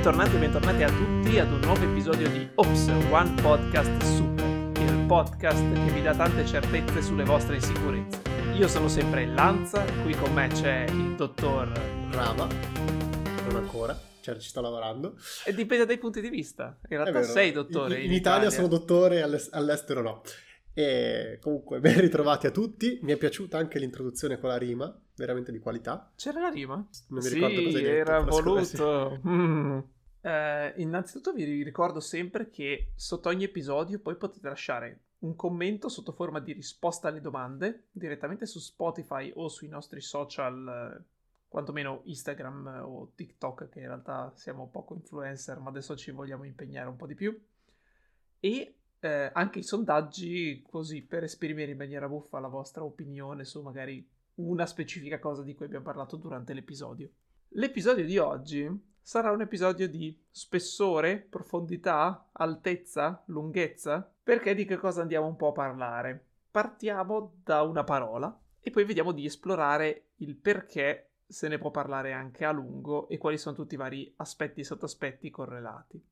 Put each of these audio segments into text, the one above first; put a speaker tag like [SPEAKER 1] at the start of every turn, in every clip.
[SPEAKER 1] Bentornati e bentornati a tutti ad un nuovo episodio di Ops One Podcast Super, il podcast che vi dà tante certezze sulle vostre insicurezze. Io sono sempre Lanza, qui con me c'è il dottor
[SPEAKER 2] Rama, non ancora, cioè ci sto lavorando.
[SPEAKER 1] E dipende dai punti di vista. In realtà sei dottore.
[SPEAKER 2] In, in, in Italia, Italia, sono dottore, all'estero no. E comunque ben ritrovati a tutti. Mi è piaciuta anche l'introduzione con la rima, veramente di qualità.
[SPEAKER 1] C'era la rima? Non
[SPEAKER 2] mi sì, ricordo cosa hai detto.
[SPEAKER 1] era voluto. Mm. Eh, innanzitutto vi ricordo sempre che sotto ogni episodio poi potete lasciare un commento sotto forma di risposta alle domande direttamente su Spotify o sui nostri social, quantomeno Instagram o TikTok, che in realtà siamo poco influencer, ma adesso ci vogliamo impegnare un po' di più. E eh, anche i sondaggi, così per esprimere in maniera buffa la vostra opinione su magari una specifica cosa di cui abbiamo parlato durante l'episodio. L'episodio di oggi sarà un episodio di spessore, profondità, altezza, lunghezza, perché di che cosa andiamo un po' a parlare. Partiamo da una parola e poi vediamo di esplorare il perché se ne può parlare anche a lungo e quali sono tutti i vari aspetti e sottoaspetti correlati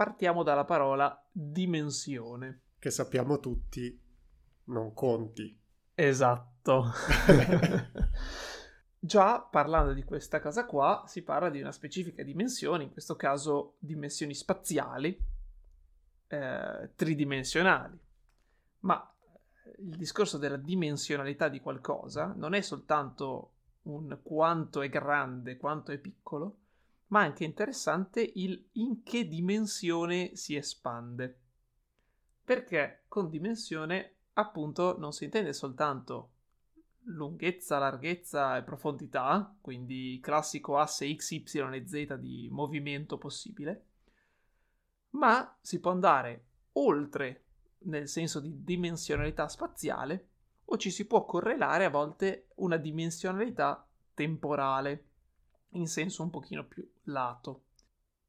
[SPEAKER 1] partiamo dalla parola dimensione.
[SPEAKER 2] Che sappiamo tutti non conti.
[SPEAKER 1] Esatto. Già parlando di questa cosa qua, si parla di una specifica dimensione, in questo caso dimensioni spaziali, eh, tridimensionali. Ma il discorso della dimensionalità di qualcosa non è soltanto un quanto è grande, quanto è piccolo, ma anche interessante il in che dimensione si espande. Perché con dimensione appunto non si intende soltanto lunghezza, larghezza e profondità, quindi classico asse x, y e z di movimento possibile, ma si può andare oltre nel senso di dimensionalità spaziale o ci si può correlare a volte una dimensionalità temporale in senso un pochino più lato.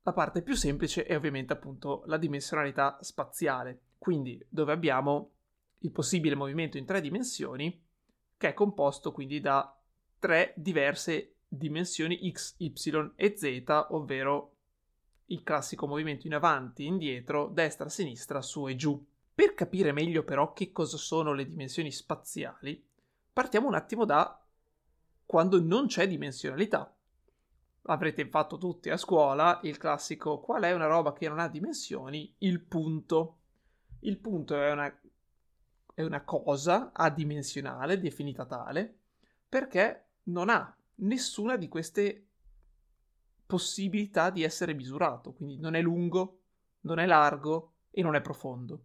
[SPEAKER 1] La parte più semplice è ovviamente appunto la dimensionalità spaziale, quindi dove abbiamo il possibile movimento in tre dimensioni che è composto quindi da tre diverse dimensioni x, y e z, ovvero il classico movimento in avanti, indietro, destra, sinistra, su e giù. Per capire meglio però che cosa sono le dimensioni spaziali, partiamo un attimo da quando non c'è dimensionalità avrete fatto tutti a scuola il classico qual è una roba che non ha dimensioni? Il punto. Il punto è una, è una cosa adimensionale, definita tale, perché non ha nessuna di queste possibilità di essere misurato, quindi non è lungo, non è largo e non è profondo.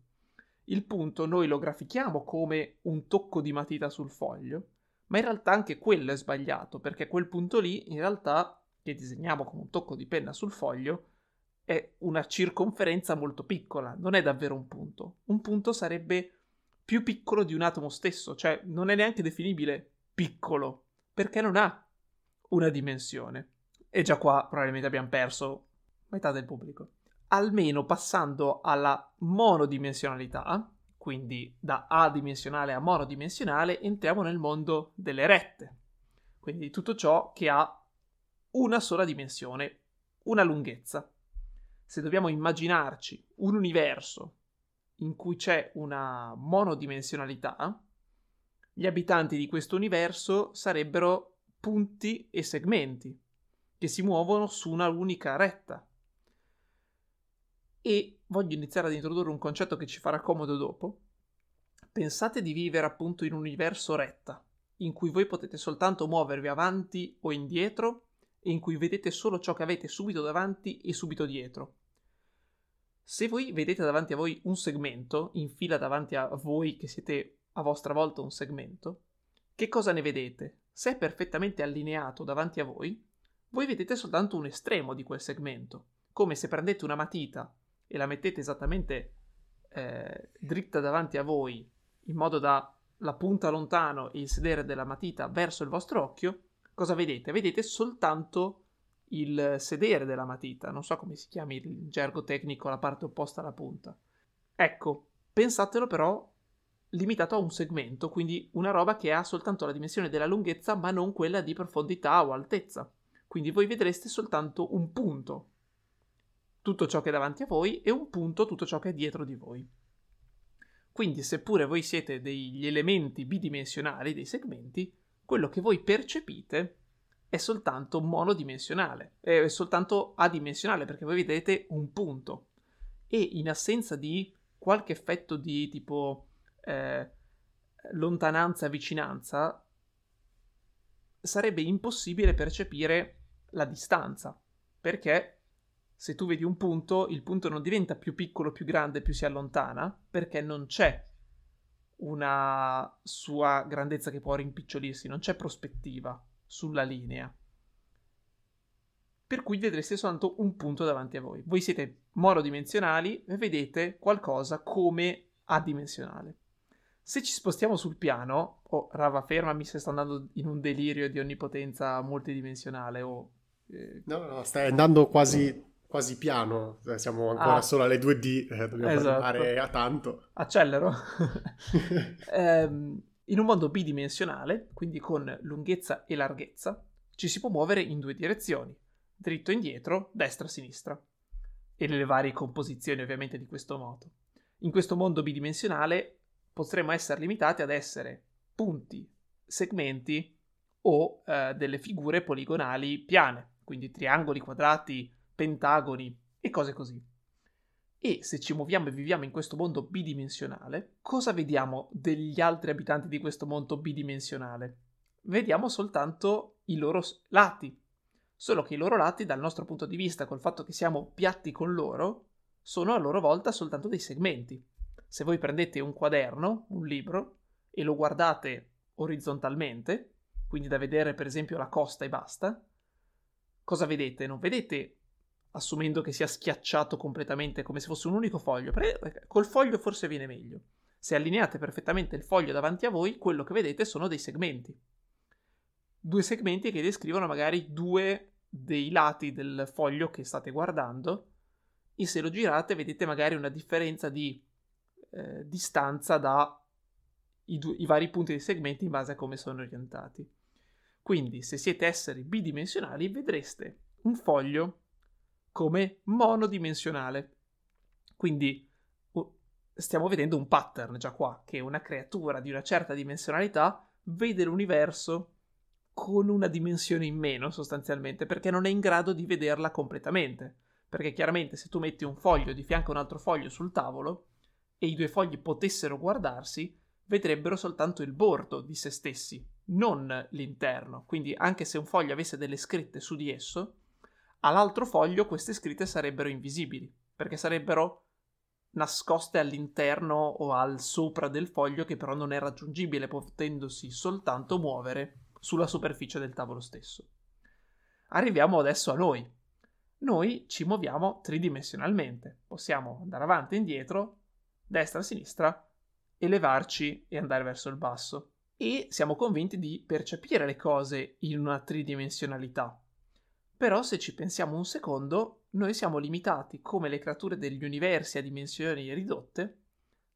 [SPEAKER 1] Il punto noi lo grafichiamo come un tocco di matita sul foglio, ma in realtà anche quello è sbagliato, perché quel punto lì in realtà che disegniamo con un tocco di penna sul foglio è una circonferenza molto piccola, non è davvero un punto. Un punto sarebbe più piccolo di un atomo stesso, cioè non è neanche definibile piccolo, perché non ha una dimensione. E già qua probabilmente abbiamo perso metà del pubblico. Almeno passando alla monodimensionalità, quindi da adimensionale a monodimensionale, entriamo nel mondo delle rette. Quindi tutto ciò che ha una sola dimensione, una lunghezza. Se dobbiamo immaginarci un universo in cui c'è una monodimensionalità, gli abitanti di questo universo sarebbero punti e segmenti che si muovono su una unica retta. E voglio iniziare ad introdurre un concetto che ci farà comodo dopo. Pensate di vivere appunto in un universo retta, in cui voi potete soltanto muovervi avanti o indietro e in cui vedete solo ciò che avete subito davanti e subito dietro. Se voi vedete davanti a voi un segmento, in fila davanti a voi che siete a vostra volta un segmento, che cosa ne vedete? Se è perfettamente allineato davanti a voi, voi vedete soltanto un estremo di quel segmento, come se prendete una matita e la mettete esattamente eh, dritta davanti a voi, in modo da la punta lontano e il sedere della matita verso il vostro occhio, cosa vedete? Vedete soltanto il sedere della matita, non so come si chiami il gergo tecnico, la parte opposta alla punta. Ecco, pensatelo però limitato a un segmento, quindi una roba che ha soltanto la dimensione della lunghezza ma non quella di profondità o altezza. Quindi voi vedreste soltanto un punto. tutto ciò che è davanti a voi e un punto tutto ciò che è dietro di voi. Quindi, seppure voi siete degli elementi bidimensionali, dei segmenti, quello che voi percepite è soltanto monodimensionale, è soltanto adimensionale perché voi vedete un punto. E in assenza di qualche effetto di tipo eh, lontananza vicinanza sarebbe impossibile percepire la distanza. Perché se tu vedi un punto, il punto non diventa più piccolo, più grande, più si allontana, perché non c'è una sua grandezza che può rimpicciolirsi, non c'è prospettiva sulla linea. Per cui vedreste soltanto un punto davanti a voi. Voi siete monodimensionali e vedete qualcosa come adimensionale. Se ci spostiamo sul piano, oh Rava fermami se sto andando in un delirio di onnipotenza multidimensionale o...
[SPEAKER 2] Eh... No, no, stai andando quasi quasi piano, eh, siamo ancora ah. solo alle 2D, eh, dobbiamo esatto. a tanto.
[SPEAKER 1] Accelero. ehm, in un mondo bidimensionale, quindi con lunghezza e larghezza, ci si può muovere in due direzioni, dritto indietro, destra sinistra, e nelle varie composizioni ovviamente di questo modo. In questo mondo bidimensionale potremmo essere limitati ad essere punti, segmenti o eh, delle figure poligonali piane, quindi triangoli, quadrati, pentagoni e cose così. E se ci muoviamo e viviamo in questo mondo bidimensionale, cosa vediamo degli altri abitanti di questo mondo bidimensionale? Vediamo soltanto i loro lati. Solo che i loro lati, dal nostro punto di vista, col fatto che siamo piatti con loro, sono a loro volta soltanto dei segmenti. Se voi prendete un quaderno, un libro, e lo guardate orizzontalmente, quindi da vedere per esempio la costa e basta, cosa vedete? Non vedete assumendo che sia schiacciato completamente come se fosse un unico foglio. Perché col foglio forse viene meglio. Se allineate perfettamente il foglio davanti a voi, quello che vedete sono dei segmenti. Due segmenti che descrivono magari due dei lati del foglio che state guardando e se lo girate vedete magari una differenza di eh, distanza da i, due, i vari punti dei segmenti in base a come sono orientati. Quindi se siete esseri bidimensionali vedreste un foglio come monodimensionale. Quindi stiamo vedendo un pattern già qua, che una creatura di una certa dimensionalità vede l'universo con una dimensione in meno sostanzialmente, perché non è in grado di vederla completamente. Perché chiaramente se tu metti un foglio di fianco a un altro foglio sul tavolo e i due fogli potessero guardarsi, vedrebbero soltanto il bordo di se stessi, non l'interno. Quindi anche se un foglio avesse delle scritte su di esso, all'altro foglio queste scritte sarebbero invisibili, perché sarebbero nascoste all'interno o al sopra del foglio che però non è raggiungibile, potendosi soltanto muovere sulla superficie del tavolo stesso. Arriviamo adesso a noi. Noi ci muoviamo tridimensionalmente, possiamo andare avanti e indietro, destra e sinistra, elevarci e andare verso il basso. E siamo convinti di percepire le cose in una tridimensionalità, però se ci pensiamo un secondo, noi siamo limitati, come le creature degli universi a dimensioni ridotte,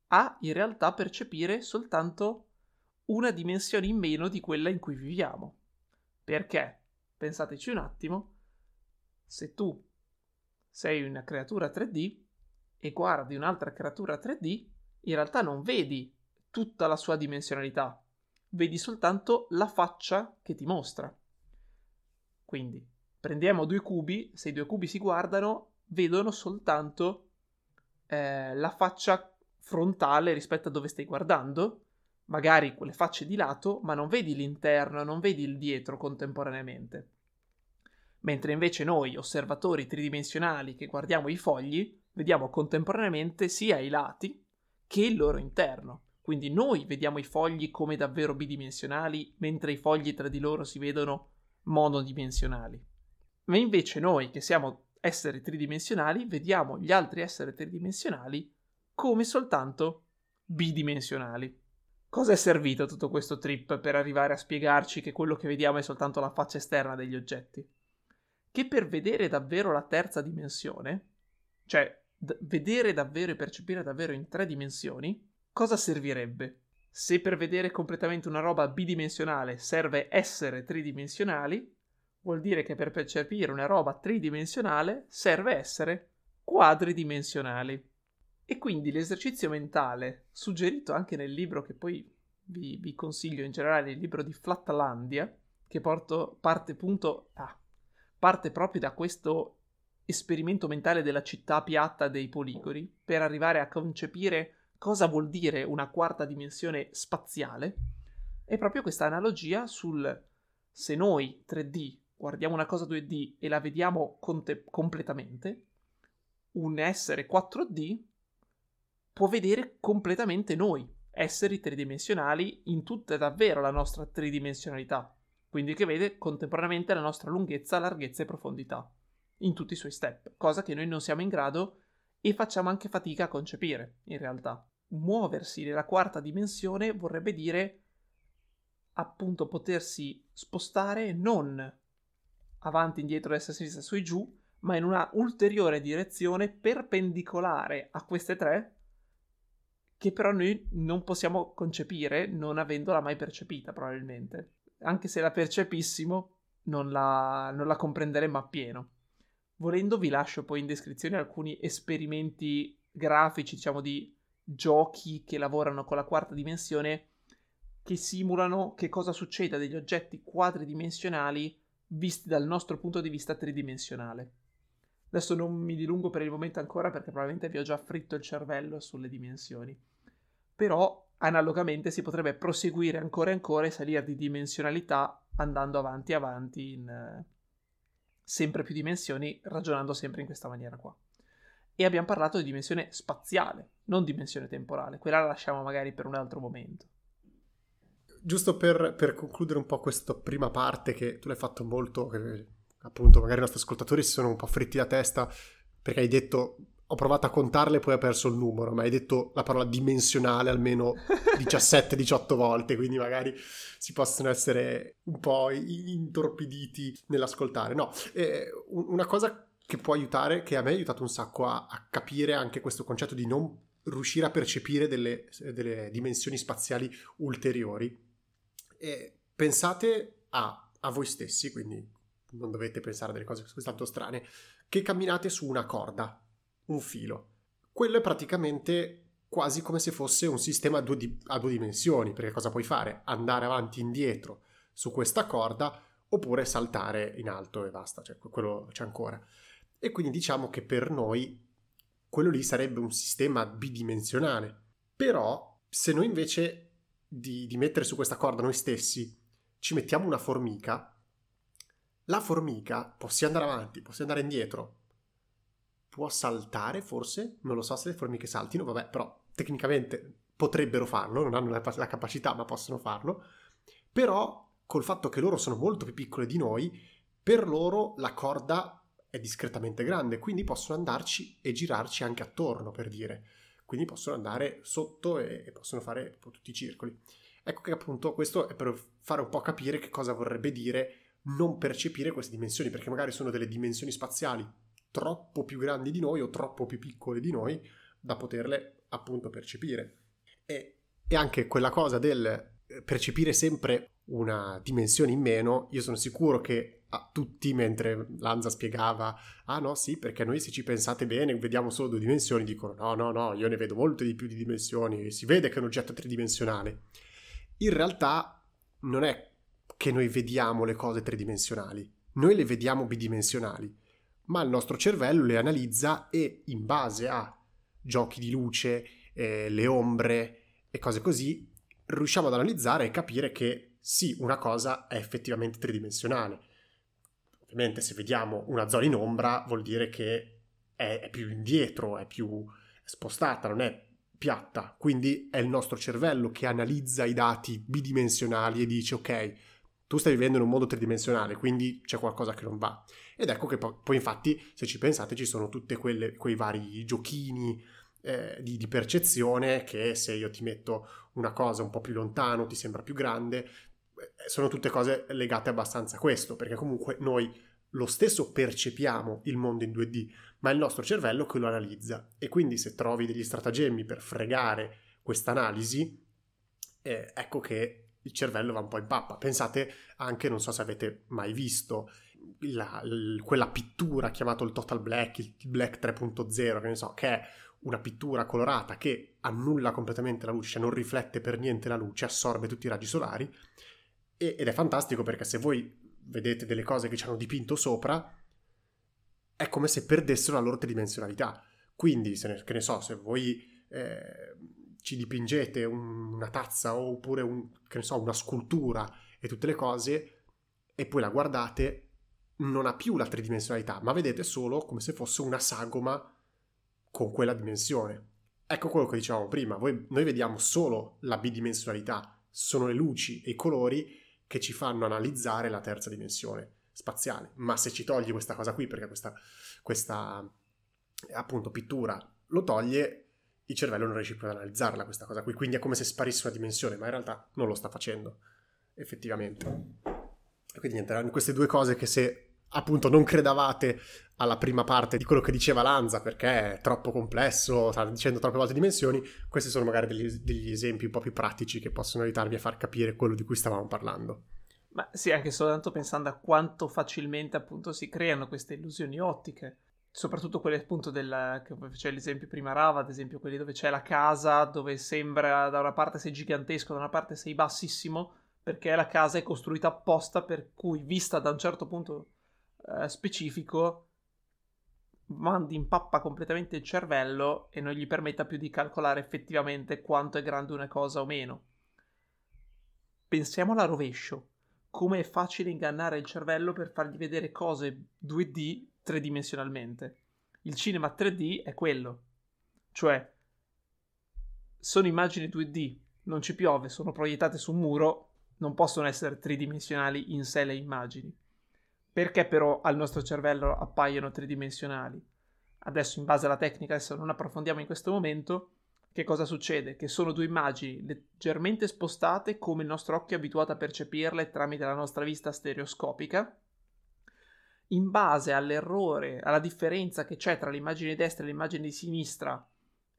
[SPEAKER 1] a in realtà percepire soltanto una dimensione in meno di quella in cui viviamo. Perché? Pensateci un attimo, se tu sei una creatura 3D e guardi un'altra creatura 3D, in realtà non vedi tutta la sua dimensionalità, vedi soltanto la faccia che ti mostra. Quindi prendiamo due cubi, se i due cubi si guardano, vedono soltanto eh, la faccia frontale rispetto a dove stai guardando, magari quelle facce di lato, ma non vedi l'interno, non vedi il dietro contemporaneamente. Mentre invece noi, osservatori tridimensionali che guardiamo i fogli, vediamo contemporaneamente sia i lati che il loro interno. Quindi noi vediamo i fogli come davvero bidimensionali, mentre i fogli tra di loro si vedono monodimensionali. Ma invece noi, che siamo esseri tridimensionali, vediamo gli altri esseri tridimensionali come soltanto bidimensionali. Cosa è servito tutto questo trip per arrivare a spiegarci che quello che vediamo è soltanto la faccia esterna degli oggetti? Che per vedere davvero la terza dimensione, cioè d- vedere davvero e percepire davvero in tre dimensioni, cosa servirebbe? Se per vedere completamente una roba bidimensionale serve essere tridimensionali, vuol dire che per percepire una roba tridimensionale serve essere quadridimensionali. E quindi l'esercizio mentale, suggerito anche nel libro che poi vi, vi consiglio in generale, il libro di Flatlandia, che porto, parte, punto, ah, parte proprio da questo esperimento mentale della città piatta dei poligoni, per arrivare a concepire cosa vuol dire una quarta dimensione spaziale, è proprio questa analogia sul se noi 3D guardiamo una cosa 2D e la vediamo conte- completamente, un essere 4D può vedere completamente noi, esseri tridimensionali, in tutta davvero la nostra tridimensionalità, quindi che vede contemporaneamente la nostra lunghezza, larghezza e profondità, in tutti i suoi step, cosa che noi non siamo in grado e facciamo anche fatica a concepire, in realtà. Muoversi nella quarta dimensione vorrebbe dire appunto potersi spostare non avanti, indietro, destra, sinistra, su e giù, ma in una ulteriore direzione perpendicolare a queste tre, che però noi non possiamo concepire non avendola mai percepita, probabilmente. Anche se la percepissimo, non la, non la comprenderemmo appieno. Volendo vi lascio poi in descrizione alcuni esperimenti grafici, diciamo, di giochi che lavorano con la quarta dimensione che simulano che cosa succede a degli oggetti quadridimensionali visti dal nostro punto di vista tridimensionale. Adesso non mi dilungo per il momento ancora perché probabilmente vi ho già fritto il cervello sulle dimensioni. Però analogamente si potrebbe proseguire ancora e ancora e salire di dimensionalità andando avanti e avanti in eh, sempre più dimensioni, ragionando sempre in questa maniera qua. E abbiamo parlato di dimensione spaziale, non dimensione temporale. Quella la lasciamo magari per un altro momento
[SPEAKER 2] giusto per, per, concludere un po' questa prima parte che tu l'hai fatto molto, che appunto magari i nostri ascoltatori si sono un po' fritti la testa perché hai detto ho provato a contarle e poi ho perso il numero, ma hai detto la parola dimensionale almeno 17-18 volte, quindi magari si possono essere un po' intorpiditi nell'ascoltare. No, eh, una cosa che può aiutare, che a me ha aiutato un sacco a, a capire anche questo concetto di non riuscire a percepire delle, delle dimensioni spaziali ulteriori, e pensate a, a voi stessi, quindi non dovete pensare a delle cose tanto strane, che camminate su una corda, un filo. Quello è praticamente quasi come se fosse un sistema a due, di- a due dimensioni, perché cosa puoi fare? Andare avanti e indietro su questa corda oppure saltare in alto e basta, cioè quello c'è ancora. E quindi diciamo che per noi quello lì sarebbe un sistema bidimensionale. Però se noi invece di, di mettere su questa corda noi stessi, ci mettiamo una formica, la formica può sia andare avanti, può sia andare indietro, può saltare forse, non lo so se le formiche saltino, vabbè, però tecnicamente potrebbero farlo, non hanno la, la capacità ma possono farlo, però col fatto che loro sono molto più piccole di noi, per loro la corda è discretamente grande, quindi possono andarci e girarci anche attorno, per dire quindi possono andare sotto e, e possono fare tutti i circoli. Ecco che appunto questo è per fare un po' capire che cosa vorrebbe dire non percepire queste dimensioni, perché magari sono delle dimensioni spaziali troppo più grandi di noi o troppo più piccole di noi da poterle appunto percepire. E, e anche quella cosa del percepire sempre una dimensione in meno, io sono sicuro che a tutti mentre Lanza spiegava ah no sì perché noi se ci pensate bene vediamo solo due dimensioni dicono no no no io ne vedo molte di più di dimensioni si vede che è un oggetto tridimensionale in realtà non è che noi vediamo le cose tridimensionali noi le vediamo bidimensionali ma il nostro cervello le analizza e in base a giochi di luce eh, le ombre e cose così riusciamo ad analizzare e capire che sì una cosa è effettivamente tridimensionale Ovviamente se vediamo una zona in ombra vuol dire che è, è più indietro, è più spostata, non è piatta. Quindi è il nostro cervello che analizza i dati bidimensionali e dice ok, tu stai vivendo in un mondo tridimensionale, quindi c'è qualcosa che non va. Ed ecco che poi, poi infatti, se ci pensate, ci sono tutti quei vari giochini eh, di, di, percezione che se io ti metto una cosa un po' più lontano ti sembra più grande, sono tutte cose legate abbastanza a questo, perché comunque noi lo stesso percepiamo il mondo in 2D, ma è il nostro cervello che lo analizza. E quindi se trovi degli stratagemmi per fregare questa analisi, eh, ecco che il cervello va un po' in pappa. Pensate anche, non so se avete mai visto la, l- quella pittura chiamata il Total Black, il Black 3.0, che ne so, che è una pittura colorata che annulla completamente la luce, cioè non riflette per niente la luce, assorbe tutti i raggi solari ed è fantastico perché se voi vedete delle cose che ci hanno dipinto sopra è come se perdessero la loro tridimensionalità. Quindi, ne, che ne so, se voi eh, ci dipingete un, una tazza oppure un, so, una scultura e tutte le cose e poi la guardate, non ha più la tridimensionalità, ma vedete solo come se fosse una sagoma con quella dimensione. Ecco quello che dicevamo prima, Voi, noi vediamo solo la bidimensionalità, sono le luci e i colori che ci fanno analizzare la terza dimensione spaziale. Ma se ci togli questa cosa qui, perché questa, questa appunto pittura lo toglie, il cervello non riesce più ad analizzarla questa cosa qui. Quindi è come se sparisse una dimensione, ma in realtà non lo sta facendo, effettivamente. Quindi niente, erano queste due cose che se appunto non credavate alla prima parte di quello che diceva Lanza perché è troppo complesso, sta dicendo troppe volte dimensioni, questi sono magari degli, degli esempi un po' più pratici che possono aiutarvi a far capire quello di cui stavamo parlando.
[SPEAKER 1] Ma sì, anche soltanto pensando a quanto facilmente appunto si creano queste illusioni ottiche. Soprattutto quelle appunto del che c'è l'esempio prima Rava, ad esempio quelli dove c'è la casa, dove sembra da una parte sei gigantesco, da una parte sei bassissimo, perché la casa è costruita apposta per cui vista da un certo punto eh, specifico mandi in pappa completamente il cervello e non gli permetta più di calcolare effettivamente quanto è grande una cosa o meno. Pensiamo alla rovescio come è facile ingannare il cervello per fargli vedere cose 2D tridimensionalmente. Il cinema 3D è quello. Cioè, sono immagini 2D, non ci piove, sono proiettate su un muro, non possono essere tridimensionali in sé le immagini. Perché però al nostro cervello appaiono tridimensionali? Adesso, in base alla tecnica, adesso non approfondiamo in questo momento, che cosa succede? Che sono due immagini leggermente spostate come il nostro occhio è abituato a percepirle tramite la nostra vista stereoscopica. In base all'errore, alla differenza che c'è tra l'immagine destra e l'immagine di sinistra,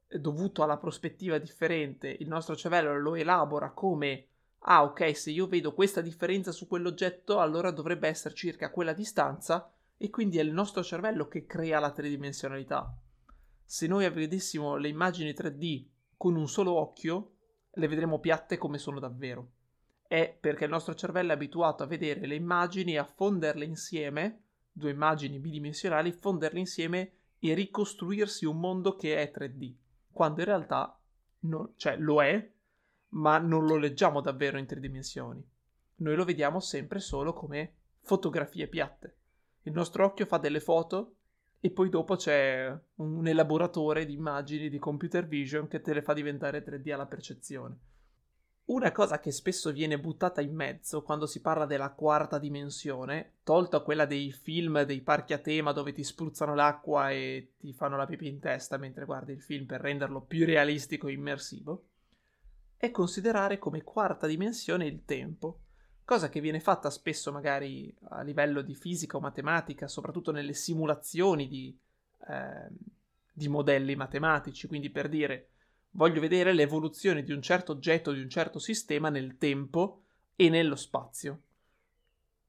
[SPEAKER 1] dovuto alla prospettiva differente, il nostro cervello lo elabora come ah ok, se io vedo questa differenza su quell'oggetto, allora dovrebbe essere circa quella distanza e quindi è il nostro cervello che crea la tridimensionalità se noi vedessimo le immagini 3D con un solo occhio, le vedremo piatte come sono davvero. È perché il nostro cervello è abituato a vedere le immagini e a fonderle insieme, due immagini bidimensionali, fonderle insieme e ricostruirsi un mondo che è 3D, quando in realtà no, cioè, lo è, ma non lo leggiamo davvero in tre dimensioni. Noi lo vediamo sempre solo come fotografie piatte. Il nostro occhio fa delle foto e poi dopo c'è un elaboratore di immagini di computer vision che te le fa diventare 3D alla percezione. Una cosa che spesso viene buttata in mezzo quando si parla della quarta dimensione, tolta quella dei film dei parchi a tema dove ti spruzzano l'acqua e ti fanno la pipì in testa mentre guardi il film per renderlo più realistico e immersivo, è considerare come quarta dimensione il tempo cosa che viene fatta spesso magari a livello di fisica o matematica, soprattutto nelle simulazioni di, eh, di modelli matematici, quindi per dire voglio vedere l'evoluzione di un certo oggetto, di un certo sistema nel tempo e nello spazio.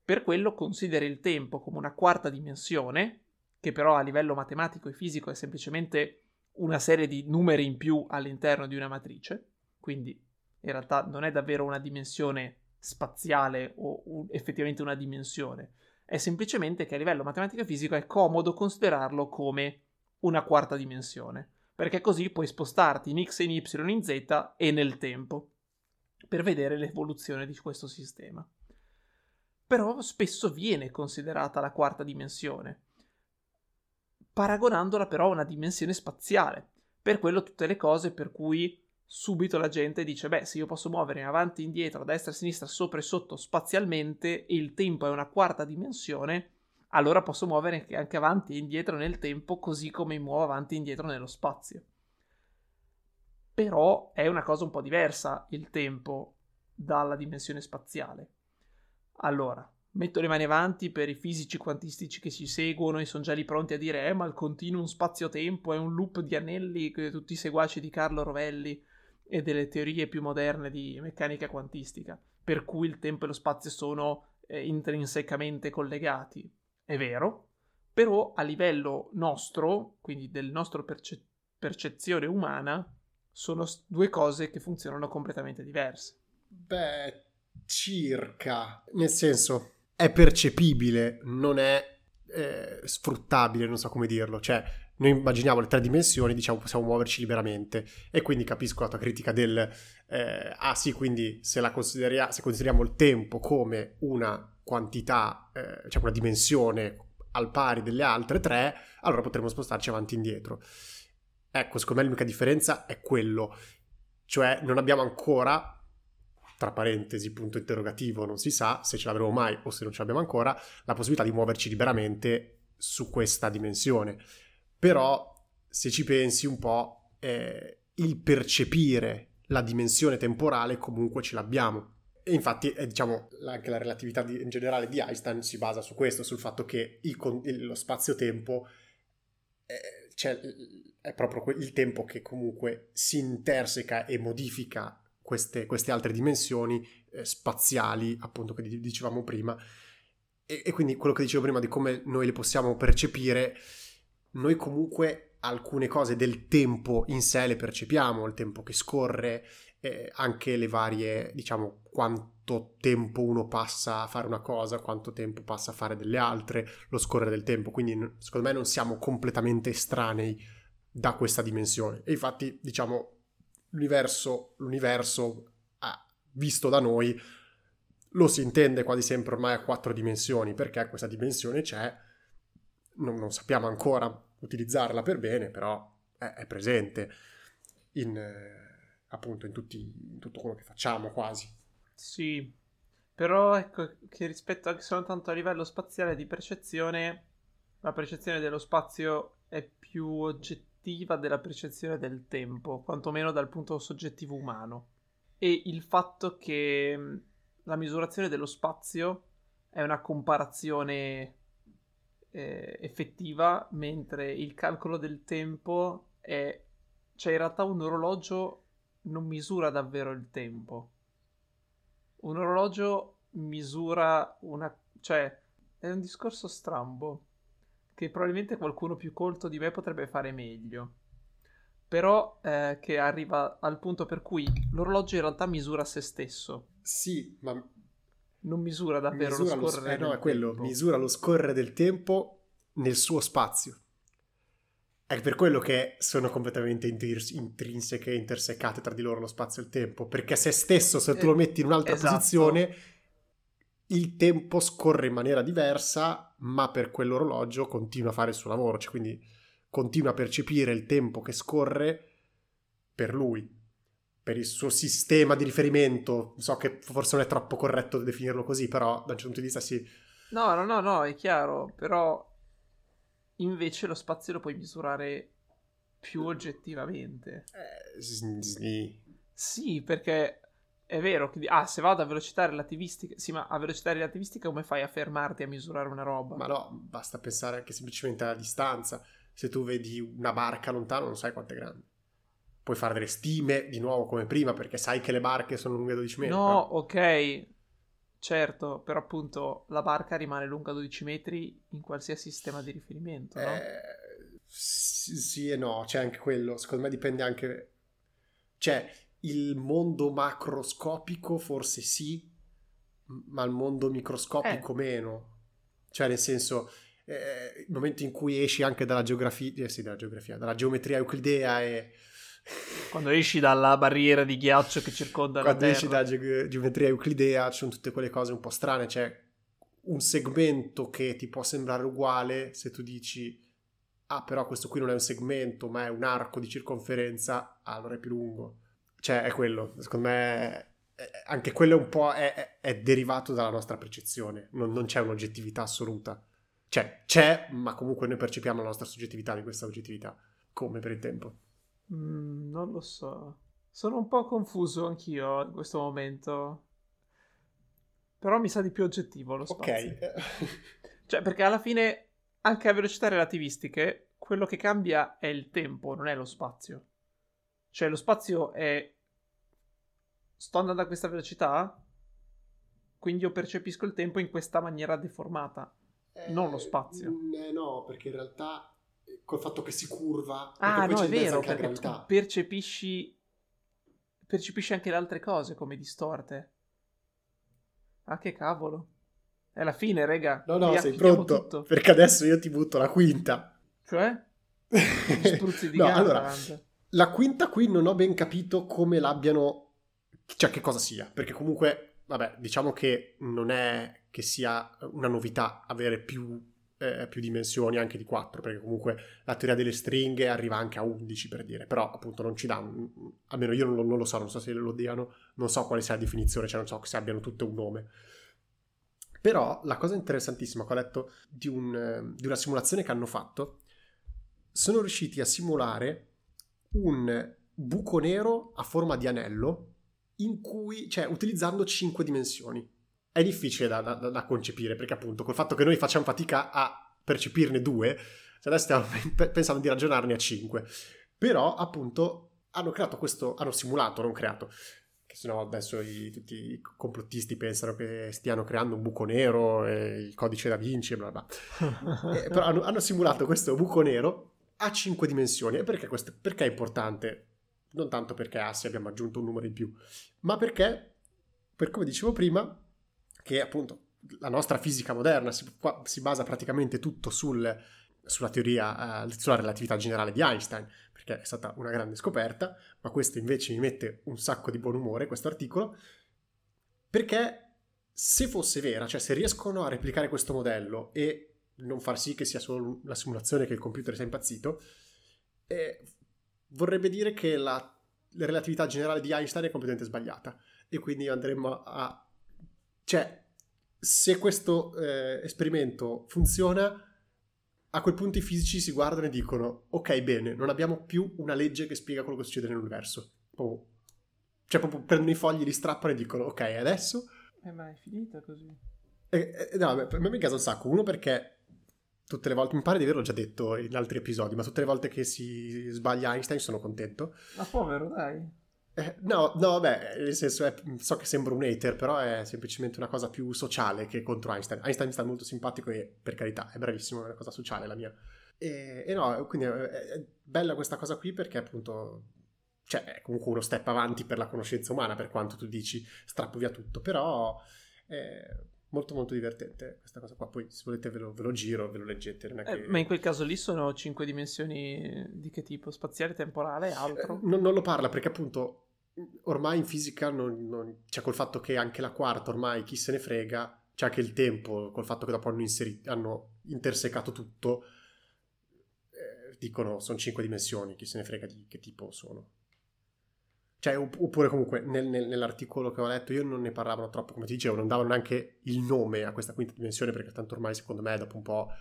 [SPEAKER 1] Per quello consideri il tempo come una quarta dimensione, che però a livello matematico e fisico è semplicemente una serie di numeri in più all'interno di una matrice, quindi in realtà non è davvero una dimensione spaziale o un, effettivamente una dimensione. È semplicemente che a livello matematico e fisico è comodo considerarlo come una quarta dimensione, perché così puoi spostarti in x in y in z e nel tempo per vedere l'evoluzione di questo sistema. Però spesso viene considerata la quarta dimensione, paragonandola però a una dimensione spaziale. Per quello tutte le cose per cui subito la gente dice: Beh, se io posso muovere avanti e indietro, destra a sinistra, sopra e sotto spazialmente e il tempo è una quarta dimensione, allora posso muovere anche avanti e indietro nel tempo, così come muovo avanti e indietro nello spazio. Però è una cosa un po' diversa il tempo dalla dimensione spaziale. Allora, metto le mani avanti per i fisici quantistici che ci seguono e sono già lì pronti a dire: Eh, ma il continuum spazio-tempo è un loop di anelli, tutti i seguaci di Carlo Rovelli e delle teorie più moderne di meccanica quantistica, per cui il tempo e lo spazio sono eh, intrinsecamente collegati. è vero, però a livello nostro, quindi del nostro perce- percezione umana, sono due cose che funzionano completamente diverse.
[SPEAKER 2] Beh, circa. Nel senso, è percepibile, non è eh, sfruttabile, non so come dirlo. Cioè, noi immaginiamo le tre dimensioni, diciamo possiamo muoverci liberamente e quindi capisco la tua critica del eh, ah sì, quindi se, consideria- se consideriamo il tempo come una quantità, eh, cioè una dimensione al pari delle altre tre, allora potremmo spostarci avanti e indietro. Ecco, secondo me l'unica differenza è quello, cioè non abbiamo ancora tra parentesi, punto interrogativo, non si sa se ce l'avremo mai o se non ce l'abbiamo ancora, la possibilità di muoverci liberamente su questa dimensione. Però, se ci pensi un po', eh, il percepire la dimensione temporale comunque ce l'abbiamo. E infatti, eh, diciamo, anche la relatività di, in generale di Einstein si basa su questo, sul fatto che il, lo spazio-tempo eh, cioè, è proprio il tempo che comunque si interseca e modifica queste, queste altre dimensioni eh, spaziali, appunto, che dicevamo prima. E, e quindi quello che dicevo prima di come noi le possiamo percepire, noi comunque alcune cose del tempo in sé le percepiamo, il tempo che scorre, eh, anche le varie, diciamo, quanto tempo uno passa a fare una cosa, quanto tempo passa a fare delle altre, lo scorrere del tempo. Quindi secondo me non siamo completamente estranei da questa dimensione. E infatti, diciamo, l'universo, l'universo ah, visto da noi lo si intende quasi sempre ormai a quattro dimensioni, perché questa dimensione c'è, non, non sappiamo ancora utilizzarla per bene, però è, è presente in, eh, appunto in, tutti, in tutto quello che facciamo quasi.
[SPEAKER 1] Sì, però ecco che rispetto anche soltanto a livello spaziale di percezione, la percezione dello spazio è più oggettiva oggettiva della percezione del tempo, quantomeno dal punto soggettivo umano. E il fatto che mm, la misurazione dello spazio è una comparazione eh, effettiva, mentre il calcolo del tempo è... cioè in realtà un orologio non misura davvero il tempo. Un orologio misura una... cioè è un discorso strambo che probabilmente qualcuno più colto di me potrebbe fare meglio. Però eh, che arriva al punto per cui l'orologio in realtà misura se stesso.
[SPEAKER 2] Sì, ma
[SPEAKER 1] non misura davvero misura lo scorrere
[SPEAKER 2] lo, eh, no, è quello, tempo. misura lo scorrere del tempo nel suo spazio. È per quello che sono completamente intrinseche e intersecate tra di loro lo spazio e il tempo, perché se stesso, se tu lo metti in un'altra esatto. posizione, il tempo scorre in maniera diversa, ma per quell'orologio continua a fare il suo lavoro, cioè quindi continua a percepire il tempo che scorre per lui, per il suo sistema di riferimento. So che forse non è troppo corretto definirlo così, però da un certo punto di vista sì.
[SPEAKER 1] No, no, no, no, è chiaro, però invece lo spazio lo puoi misurare più oggettivamente.
[SPEAKER 2] Eh, sì.
[SPEAKER 1] Sì, perché è vero che ah, se vado a velocità relativistica, sì, ma a velocità relativistica come fai a fermarti a misurare una roba?
[SPEAKER 2] Ma no, basta pensare anche semplicemente alla distanza. Se tu vedi una barca lontano, non sai quanto è grande. Puoi fare delle stime di nuovo come prima perché sai che le barche sono lunghe 12 metri.
[SPEAKER 1] No, no? ok. Certo, però appunto la barca rimane lunga 12 metri in qualsiasi sistema di riferimento, no?
[SPEAKER 2] Eh, sì, sì e no, c'è anche quello. Secondo me dipende anche... Cioè, il mondo macroscopico forse sì, ma il mondo microscopico eh. meno. Cioè, nel senso, eh, il momento in cui esci anche dalla geografia, eh, sì, dalla geografia, dalla geometria euclidea e...
[SPEAKER 1] Quando esci dalla barriera di ghiaccio che circonda
[SPEAKER 2] Quando
[SPEAKER 1] la
[SPEAKER 2] Terra. Quando esci dalla ge- geometria euclidea ci sono tutte quelle cose un po' strane, cioè un segmento che ti può sembrare uguale se tu dici ah però questo qui non è un segmento ma è un arco di circonferenza, allora è più lungo cioè, è quello. Secondo me anche quello un po' è, è, è derivato dalla nostra percezione. Non, non, c'è un'oggettività assoluta. Cioè, c'è, ma comunque noi percepiamo la nostra soggettività di questa oggettività. Come per il tempo.
[SPEAKER 1] Mm, non lo so. Sono un po' confuso anch'io in questo momento. Però mi sa di più oggettivo lo spazio. Ok. cioè, perché alla fine, anche a velocità relativistiche, quello che cambia è il tempo, non è lo spazio. Cioè, lo spazio è. Sto andando a questa velocità, quindi io percepisco il tempo in questa maniera deformata.
[SPEAKER 2] Eh,
[SPEAKER 1] non lo spazio.
[SPEAKER 2] Eh, no, perché in realtà eh, col fatto che si curva...
[SPEAKER 1] Ah, no, è vero, perché tu percepisci, percepisci anche le altre cose come distorte. Ah, che cavolo. È la fine, rega.
[SPEAKER 2] No, no, sei pronto? Tutto. Perché adesso io ti butto la quinta.
[SPEAKER 1] Cioè? Spruzzi di
[SPEAKER 2] no, allora, la quinta qui non ho ben capito come l'abbiano... Cioè, che cosa sia. Perché comunque, vabbè, diciamo che non è che sia una novità avere più, eh, più dimensioni anche di 4, perché comunque la teoria delle stringhe arriva anche a 11 per dire, però appunto non ci dà, almeno io non lo, non lo so, non so se lo diano, non so quale sia la definizione, cioè non so se abbiano tutte un nome. Però la cosa interessantissima che ho letto di, un, di una simulazione che hanno fatto, sono riusciti a simulare un buco nero a forma di anello in cui, cioè utilizzando 5 dimensioni. È difficile da, da, da, concepire perché appunto col fatto che noi facciamo fatica a percepirne due, cioè adesso stiamo pensando di ragionarne a 5. Però appunto hanno creato questo, hanno simulato, non creato, che sennò adesso i, tutti i complottisti pensano che stiano creando un buco nero, e il codice da Vinci e bla bla. eh, però hanno, hanno, simulato questo buco nero a cinque dimensioni. E perché, questo, perché è importante? Non tanto perché ah, sì, abbiamo aggiunto un numero in più, ma perché, per come dicevo prima, che appunto la nostra fisica moderna si, qua, si basa praticamente tutto sul, sulla teoria, uh, sulla relatività generale di Einstein, perché è stata una grande scoperta, ma questo invece mi mette un sacco di buon umore, questo articolo, perché se fosse vera, cioè se riescono a replicare questo modello e non far sì che sia solo la simulazione che il computer sia impazzito, eh, vorrebbe dire che la, la relatività generale di Einstein è completamente sbagliata e quindi andremo a... cioè, se questo eh, esperimento funziona, a quel punto i fisici si guardano e dicono ok bene, non abbiamo più una legge che spiega quello che succede nell'universo. Oh. Cioè proprio prendono i fogli, li strappano e dicono ok adesso...
[SPEAKER 1] Eh ma è finita così.
[SPEAKER 2] Eh, eh, no, per me mi casa un sacco. Uno perché tutte le volte, mi pare di averlo già detto in altri episodi, ma tutte le volte che si sbaglia Einstein sono contento.
[SPEAKER 1] Ma povero, dai.
[SPEAKER 2] Eh, no, no, vabbè, nel senso, è, so che sembra un hater, però è semplicemente una cosa più sociale che contro Einstein. Einstein mi sta molto simpatico e, per carità, è bravissimo, è una cosa sociale la mia. E, e no, quindi è, è, bella questa cosa qui perché appunto, cioè, è comunque uno step avanti per la conoscenza umana, per quanto tu dici strappo via tutto, però... Eh, molto molto divertente questa cosa qua. Poi se volete ve lo, ve lo giro, ve lo leggete. Eh,
[SPEAKER 1] che... ma in quel caso lì sono cinque dimensioni di che tipo? Spaziale, temporale, altro?
[SPEAKER 2] Eh, non, non, lo parla perché appunto ormai in fisica non, non... cioè col fatto che anche la quarta ormai chi se ne frega, c'è anche il tempo, col fatto che dopo hanno, inserito, hanno intersecato tutto, eh, dicono sono cinque dimensioni, chi se ne frega di che tipo sono. Cioè, oppure comunque nel, nel, nell'articolo che ho letto io non ne parlavano troppo, come ti dicevo, non davano neanche il nome a questa quinta dimensione perché tanto ormai secondo me dopo un po'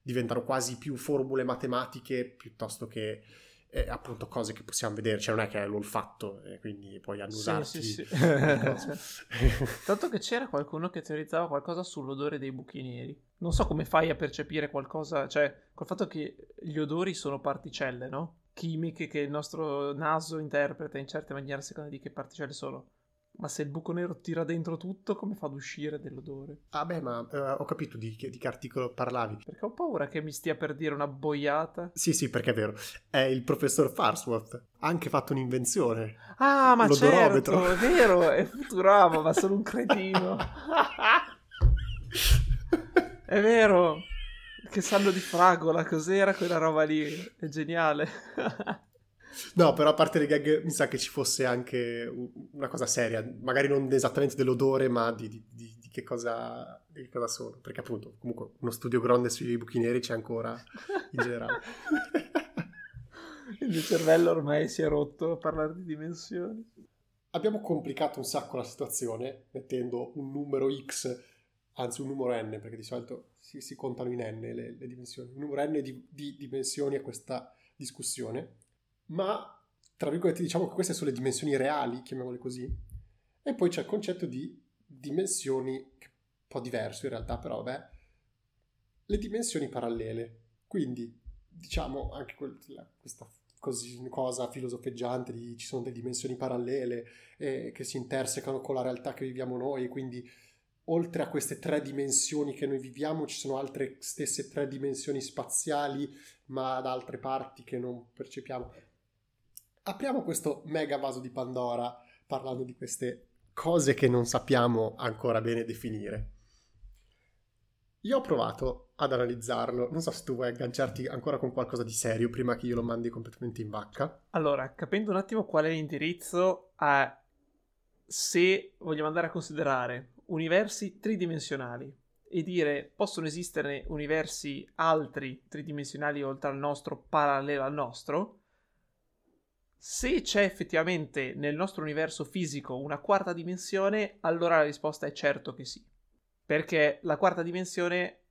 [SPEAKER 2] diventano quasi più formule matematiche piuttosto che eh, appunto cose che possiamo vedere, cioè non è che è l'olfatto e quindi puoi annusarti. Sì, sì, sì.
[SPEAKER 1] Tanto che c'era qualcuno che teorizzava qualcosa sull'odore dei buchi neri. Non so come fai a percepire qualcosa, cioè col fatto che gli odori sono particelle, no? Chimiche che il nostro naso interpreta in certe maniere a seconda di che particelle sono. Ma se il buco nero tira dentro tutto, come fa ad uscire dell'odore?
[SPEAKER 2] Ah beh, ma uh, ho capito di che, di che, articolo parlavi.
[SPEAKER 1] Perché ho paura che mi stia per dire una boiata.
[SPEAKER 2] Sì, sì, perché è vero. È il professor Farsworth. Ha anche fatto un'invenzione.
[SPEAKER 1] Ah, ma certo, è vero, è Futurama, ma sono un cretino. è vero. Che sanno di fragola, cos'era quella roba lì? È geniale.
[SPEAKER 2] no, però a parte le gag, mi sa che ci fosse anche una cosa seria, magari non esattamente dell'odore, ma di, di, di, di che, cosa, di che cosa sono. Perché appunto, comunque, uno studio grande sui buchi neri c'è ancora in generale.
[SPEAKER 1] Il mio cervello ormai si è rotto a parlare di dimensioni.
[SPEAKER 2] Abbiamo complicato un sacco la situazione mettendo un numero X, anzi un numero N, perché di solito si, si contano in n le, le, dimensioni, un numero n di, di dimensioni a questa discussione, ma tra virgolette diciamo che queste sono le dimensioni reali, chiamiamole così, e poi c'è il concetto di dimensioni, un po' diverso in realtà, però vabbè, le dimensioni parallele. Quindi, diciamo, anche questa cosa filosofeggiante di ci sono delle dimensioni parallele eh, che si intersecano con la realtà che viviamo noi, quindi oltre a queste tre dimensioni che noi viviamo, ci sono altre stesse tre dimensioni spaziali, ma da altre parti che non percepiamo. Apriamo questo mega vaso di Pandora parlando di queste cose che non sappiamo ancora bene definire. Io ho provato ad analizzarlo, non so se tu vuoi agganciarti ancora con qualcosa di serio prima che io lo mandi completamente in vacca.
[SPEAKER 1] Allora, capendo un attimo qual è l'indirizzo, a se vogliamo andare a considerare universi tridimensionali e dire possono esistere universi altri tridimensionali oltre al nostro, parallelo al nostro, se c'è effettivamente nel nostro universo fisico una quarta dimensione, allora la risposta è certo che sì. Perché la quarta dimensione,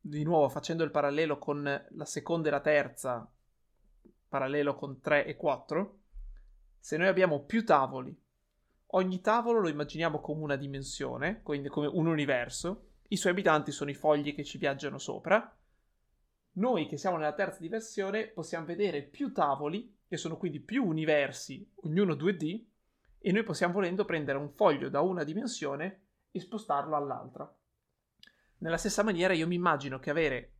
[SPEAKER 1] di nuovo facendo il parallelo con la seconda e la terza, parallelo con 3 e 4, se noi abbiamo più tavoli, ogni tavolo lo immaginiamo come una dimensione, quindi come un universo, i suoi abitanti sono i fogli che ci viaggiano sopra, noi che siamo nella terza dimensione possiamo vedere più tavoli, che sono quindi più universi, ognuno 2D, e noi possiamo volendo prendere un foglio da una dimensione e spostarlo all'altra. Nella stessa maniera io mi immagino che avere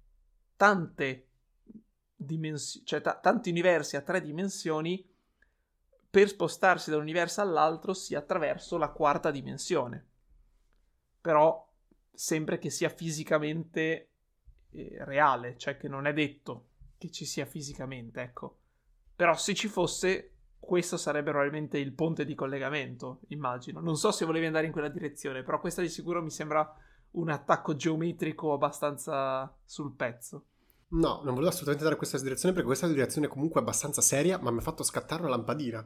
[SPEAKER 1] tante dimensioni, cioè t- tanti universi a tre dimensioni per spostarsi da un universo all'altro sia attraverso la quarta dimensione. Però sempre che sia fisicamente eh, reale, cioè che non è detto che ci sia fisicamente, ecco. Però se ci fosse, questo sarebbe probabilmente il ponte di collegamento, immagino. Non so se volevi andare in quella direzione, però questa di sicuro mi sembra un attacco geometrico abbastanza sul pezzo.
[SPEAKER 2] No, non volevo assolutamente dare questa direzione perché questa direzione è comunque abbastanza seria, ma mi ha fatto scattare una lampadina.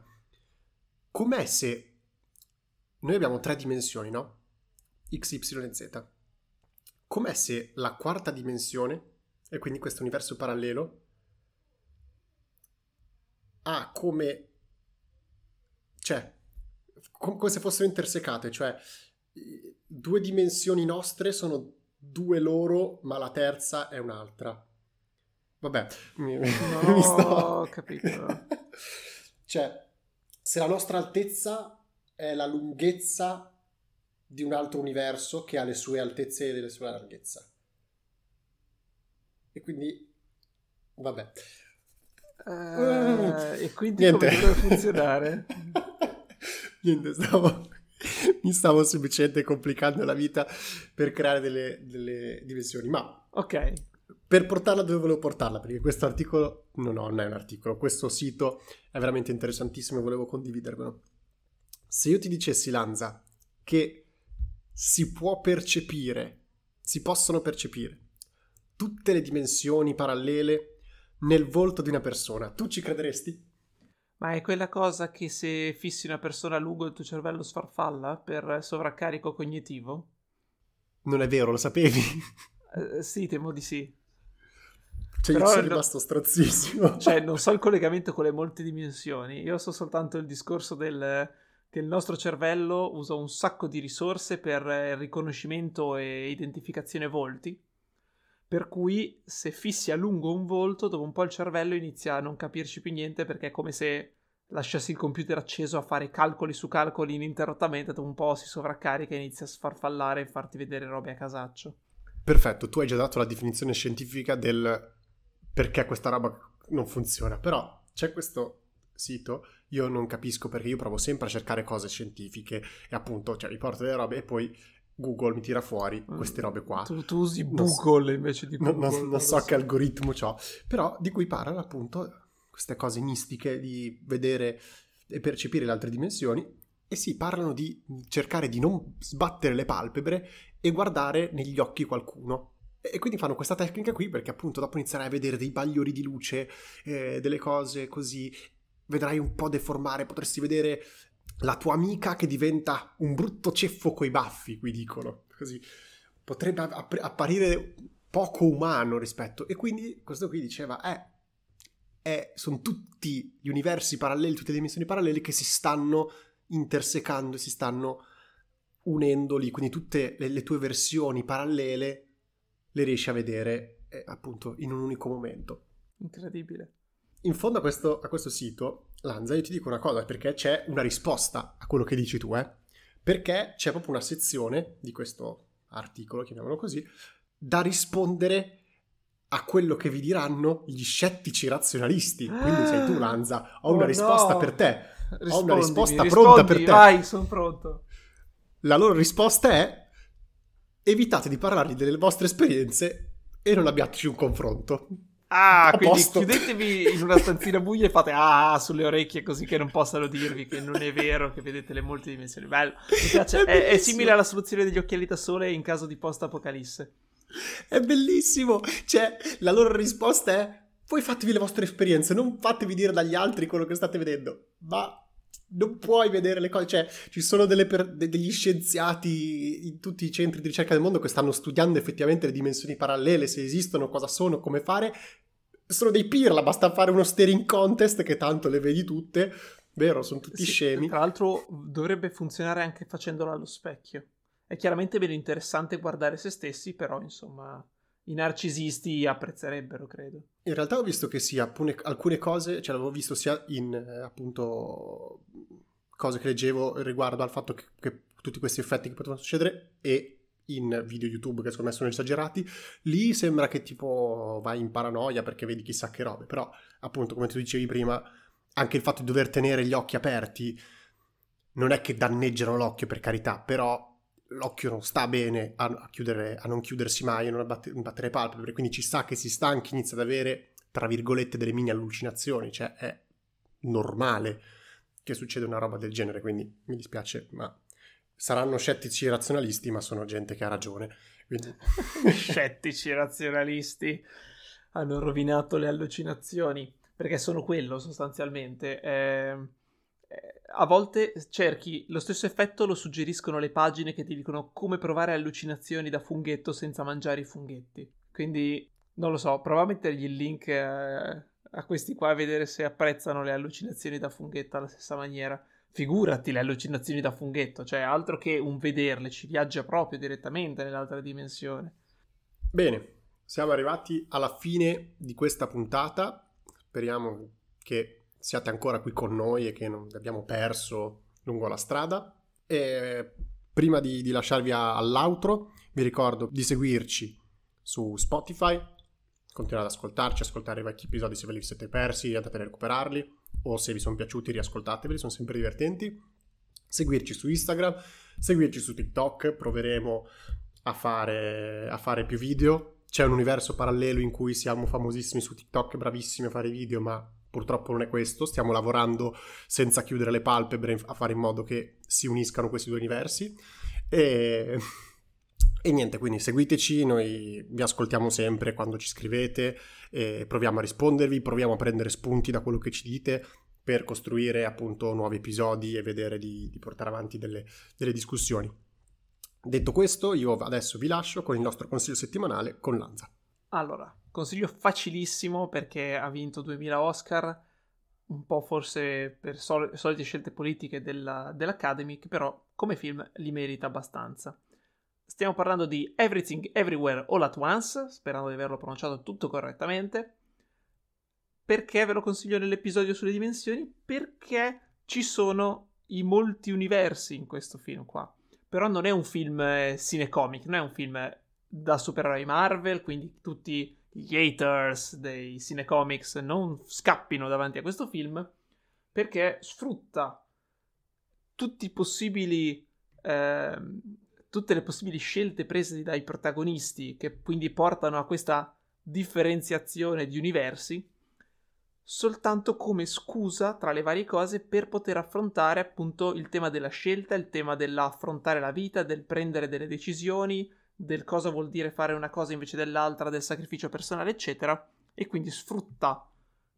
[SPEAKER 2] Com'è se noi abbiamo tre dimensioni, no? X, Y e Z. Com'è se la quarta dimensione, e quindi questo universo parallelo, ha come cioè, come se fossero intersecate, cioè due dimensioni nostre sono due loro, ma la terza è un'altra. Vabbè,
[SPEAKER 1] mi, no, mi sto... ho capito.
[SPEAKER 2] cioè, se la nostra altezza è la lunghezza di un altro universo che ha le sue altezze e le sue larghezza. E quindi, vabbè.
[SPEAKER 1] Uh, e quindi Niente. come deve funzionare?
[SPEAKER 2] Niente, stavo, mi stavo semplicemente complicando la vita per creare delle, delle dimensioni. Ma
[SPEAKER 1] ok.
[SPEAKER 2] Per portarla dove volevo portarla, perché questo articolo, no, no, non è un articolo, questo sito è veramente interessantissimo e volevo condividervelo. Se io ti dicessi, Lanza, che si può percepire, si possono percepire tutte le dimensioni parallele nel volto di una persona, tu ci crederesti?
[SPEAKER 1] Ma è quella cosa che se fissi una persona a lungo il tuo cervello sfarfalla per sovraccarico cognitivo?
[SPEAKER 2] Non è vero, lo sapevi?
[SPEAKER 1] Uh, sì, temo di sì.
[SPEAKER 2] Cioè, Però io sono rimasto strozzissimo.
[SPEAKER 1] Cioè, non so il collegamento con le molte dimensioni. Io so soltanto il discorso del che il nostro cervello usa un sacco di risorse per il riconoscimento e identificazione volti. Per cui se fissi a lungo un volto, dopo un po' il cervello inizia a non capirci più niente perché è come se lasciassi il computer acceso a fare calcoli su calcoli ininterrottamente, dopo un po' si sovraccarica e inizia a sfarfallare e farti vedere robe a casaccio.
[SPEAKER 2] Perfetto, tu hai già dato la definizione scientifica del perché questa roba non funziona, però c'è questo sito, io non capisco perché io provo sempre a cercare cose scientifiche e appunto, cioè, mi porto delle robe e poi Google mi tira fuori mm. queste robe qua.
[SPEAKER 1] Tu, tu usi Google so, invece di Google.
[SPEAKER 2] Non, non, non so, che algoritmo ho, però di cui parlano appunto queste cose mistiche di vedere e percepire le altre dimensioni e sì, parlano di cercare di non sbattere le palpebre e guardare negli occhi qualcuno. E quindi fanno questa tecnica qui perché appunto dopo inizierai a vedere dei bagliori di luce, eh, delle cose così, vedrai un po' deformare, potresti vedere la tua amica che diventa un brutto ceffo coi baffi, qui dicono, così potrebbe app- apparire poco umano rispetto. E quindi questo qui diceva, eh, eh, sono tutti gli universi paralleli, tutte le dimensioni parallele che si stanno intersecando, si stanno unendo lì, quindi tutte le, le tue versioni parallele le riesci a vedere eh, appunto in un unico momento.
[SPEAKER 1] Incredibile.
[SPEAKER 2] In fondo a questo, a questo sito Lanza, io ti dico una cosa perché c'è una risposta a quello che dici tu, eh? perché c'è proprio una sezione di questo articolo, chiamiamolo così, da rispondere a quello che vi diranno gli scettici razionalisti. Quindi sei tu, Lanza. Ho
[SPEAKER 1] Oh
[SPEAKER 2] una risposta
[SPEAKER 1] no.
[SPEAKER 2] per te.
[SPEAKER 1] Rispondimi,
[SPEAKER 2] Ho una risposta pronta per te.
[SPEAKER 1] Vai, sono pronto.
[SPEAKER 2] La loro risposta è evitate di parlargli delle vostre esperienze e non abbiateci un confronto.
[SPEAKER 1] Ah,
[SPEAKER 2] A
[SPEAKER 1] quindi
[SPEAKER 2] posto.
[SPEAKER 1] chiudetevi in una stanzina buia e fate ah sulle orecchie così che non possano dirvi che non è vero che vedete le molte dimensioni. Bello. Mi piace.
[SPEAKER 2] È
[SPEAKER 1] È, è simile alla soluzione degli occhiali da sole in caso di post-apocalisse.
[SPEAKER 2] È bellissimo. Cioè, la loro risposta è: voi fatevi le vostre esperienze, non fatevi dire dagli altri quello che state vedendo. Ma non puoi vedere le cose. Cioè, ci sono per- de- degli scienziati in tutti i centri di ricerca del mondo che stanno studiando effettivamente le dimensioni parallele, se esistono, cosa sono, come fare. Sono dei pirla, basta fare uno staring contest che tanto le vedi tutte. Vero, sono tutti
[SPEAKER 1] Sì,
[SPEAKER 2] scemi.
[SPEAKER 1] Tra l'altro dovrebbe funzionare anche facendolo allo specchio. È chiaramente meno interessante guardare se stessi, però insomma i narcisisti apprezzerebbero, credo.
[SPEAKER 2] In realtà ho visto che sì, alcune, alcune cose, cioè l'avevo visto sia in eh, appunto cose che leggevo riguardo al fatto che, che tutti questi effetti che potevano succedere e in video YouTube che secondo me sono esagerati, lì sembra che tipo vai in paranoia perché vedi chissà che robe, però appunto come tu dicevi prima, anche il fatto di dover tenere gli occhi aperti non è che danneggiano l'occhio per carità, però l'occhio non sta bene a, a chiudere, a non chiudersi mai, a non abbatte- battere palpebre, quindi ci sta che si stanchi, inizia ad avere, tra virgolette, delle mini allucinazioni, cioè è normale che succeda una roba del genere, quindi mi dispiace, ma saranno scettici razionalisti, ma sono gente che ha ragione. Quindi...
[SPEAKER 1] Scettici razionalisti hanno rovinato le allucinazioni, perché sono quello sostanzialmente. Eh, a volte cerchi lo stesso effetto, lo suggeriscono le pagine che ti dicono come provare allucinazioni da funghetto senza mangiare i funghetti. Quindi non lo so, prova a mettergli il link eh, a questi qua a vedere se apprezzano le allucinazioni da funghetto alla stessa maniera. Figurati le allucinazioni da funghetto, cioè altro che un vederle, ci viaggia proprio direttamente nell'altra dimensione.
[SPEAKER 2] Bene, siamo arrivati alla fine di questa puntata. Speriamo che siate ancora qui con noi e che non vi abbiamo perso lungo la strada. E prima di, di lasciarvi a- all'outro, vi ricordo di seguirci su Spotify. Continuate ad ascoltarci, ascoltare i vecchi episodi se ve li siete persi, andate a recuperarli. O se vi sono piaciuti, riascoltateveli, sono sempre divertenti. Seguirci su Instagram, seguirci su TikTok. Proveremo a fare, a fare più video. C'è un universo parallelo in cui siamo famosissimi su TikTok, bravissimi a fare video, ma purtroppo non è questo. Stiamo lavorando senza chiudere le palpebre a fare in modo che si uniscano questi due universi. E, e niente, quindi seguiteci, noi vi ascoltiamo sempre quando ci scrivete, proviamo a rispondervi, proviamo a prendere spunti da quello che ci dite per costruire appunto nuovi episodi e vedere di, di portare avanti delle, delle discussioni. Detto questo, io adesso vi lascio con il nostro consiglio settimanale con Lanza.
[SPEAKER 1] Allora, consiglio facilissimo perché ha vinto 2000 Oscar, un po' forse per sol- solite scelte politiche della- dell'Academy, che però come film li merita abbastanza. Stiamo parlando di Everything Everywhere All at Once, sperando di averlo pronunciato tutto correttamente. Perché ve lo consiglio nell'episodio sulle dimensioni? Perché ci sono i molti universi in questo film qua. Però non è un film eh, cinecomic, non è un film da supereroi Marvel, quindi tutti gli haters dei cinecomics non scappino davanti a questo film, perché sfrutta tutti i possibili ehm, tutte le possibili scelte prese dai protagonisti che quindi portano a questa differenziazione di universi soltanto come scusa tra le varie cose per poter affrontare appunto il tema della scelta, il tema dell'affrontare la vita, del prendere delle decisioni, del cosa vuol dire fare una cosa invece dell'altra, del sacrificio personale, eccetera, e quindi sfrutta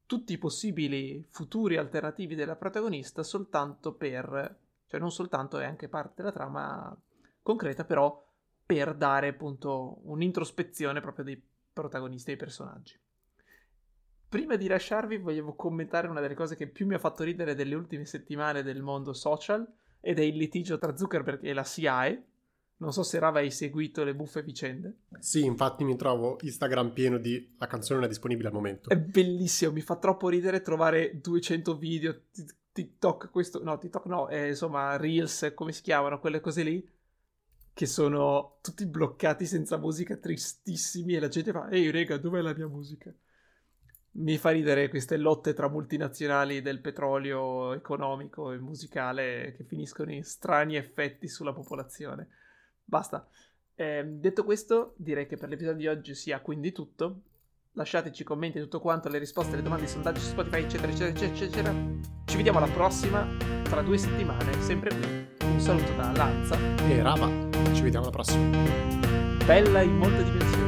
[SPEAKER 1] tutti i possibili futuri alternativi della protagonista soltanto per, cioè non soltanto è anche parte della trama concreta, però per dare appunto un'introspezione proprio dei protagonisti e dei personaggi. Prima di lasciarvi volevo commentare una delle cose che più mi ha fatto ridere delle ultime settimane del mondo social ed è il litigio tra Zuckerberg e la SIAE. Non so se Rava hai seguito le buffe vicende.
[SPEAKER 2] Sì, infatti mi trovo Instagram pieno di la canzone non è disponibile al momento.
[SPEAKER 1] È bellissimo, mi fa troppo ridere trovare 200 video TikTok, questo, no, TikTok no, eh, insomma, Reels, come si chiamano, quelle cose lì, che sono tutti bloccati senza musica, tristissimi, e la gente fa, ehi rega, dov'è la mia musica? Mi fa ridere queste lotte tra multinazionali del petrolio economico e musicale che finiscono in strani effetti sulla popolazione. Basta. Eh, detto questo, direi che per l'episodio di oggi sia quindi tutto. Lasciateci commenti tutto quanto, le risposte, le domande, i sondaggi su Spotify, eccetera, eccetera, eccetera. Ci vediamo alla prossima, tra due settimane, sempre qui. Un saluto da Lanza
[SPEAKER 2] e Rama. Ci vediamo alla prossima.
[SPEAKER 1] Bella in molte dimensioni.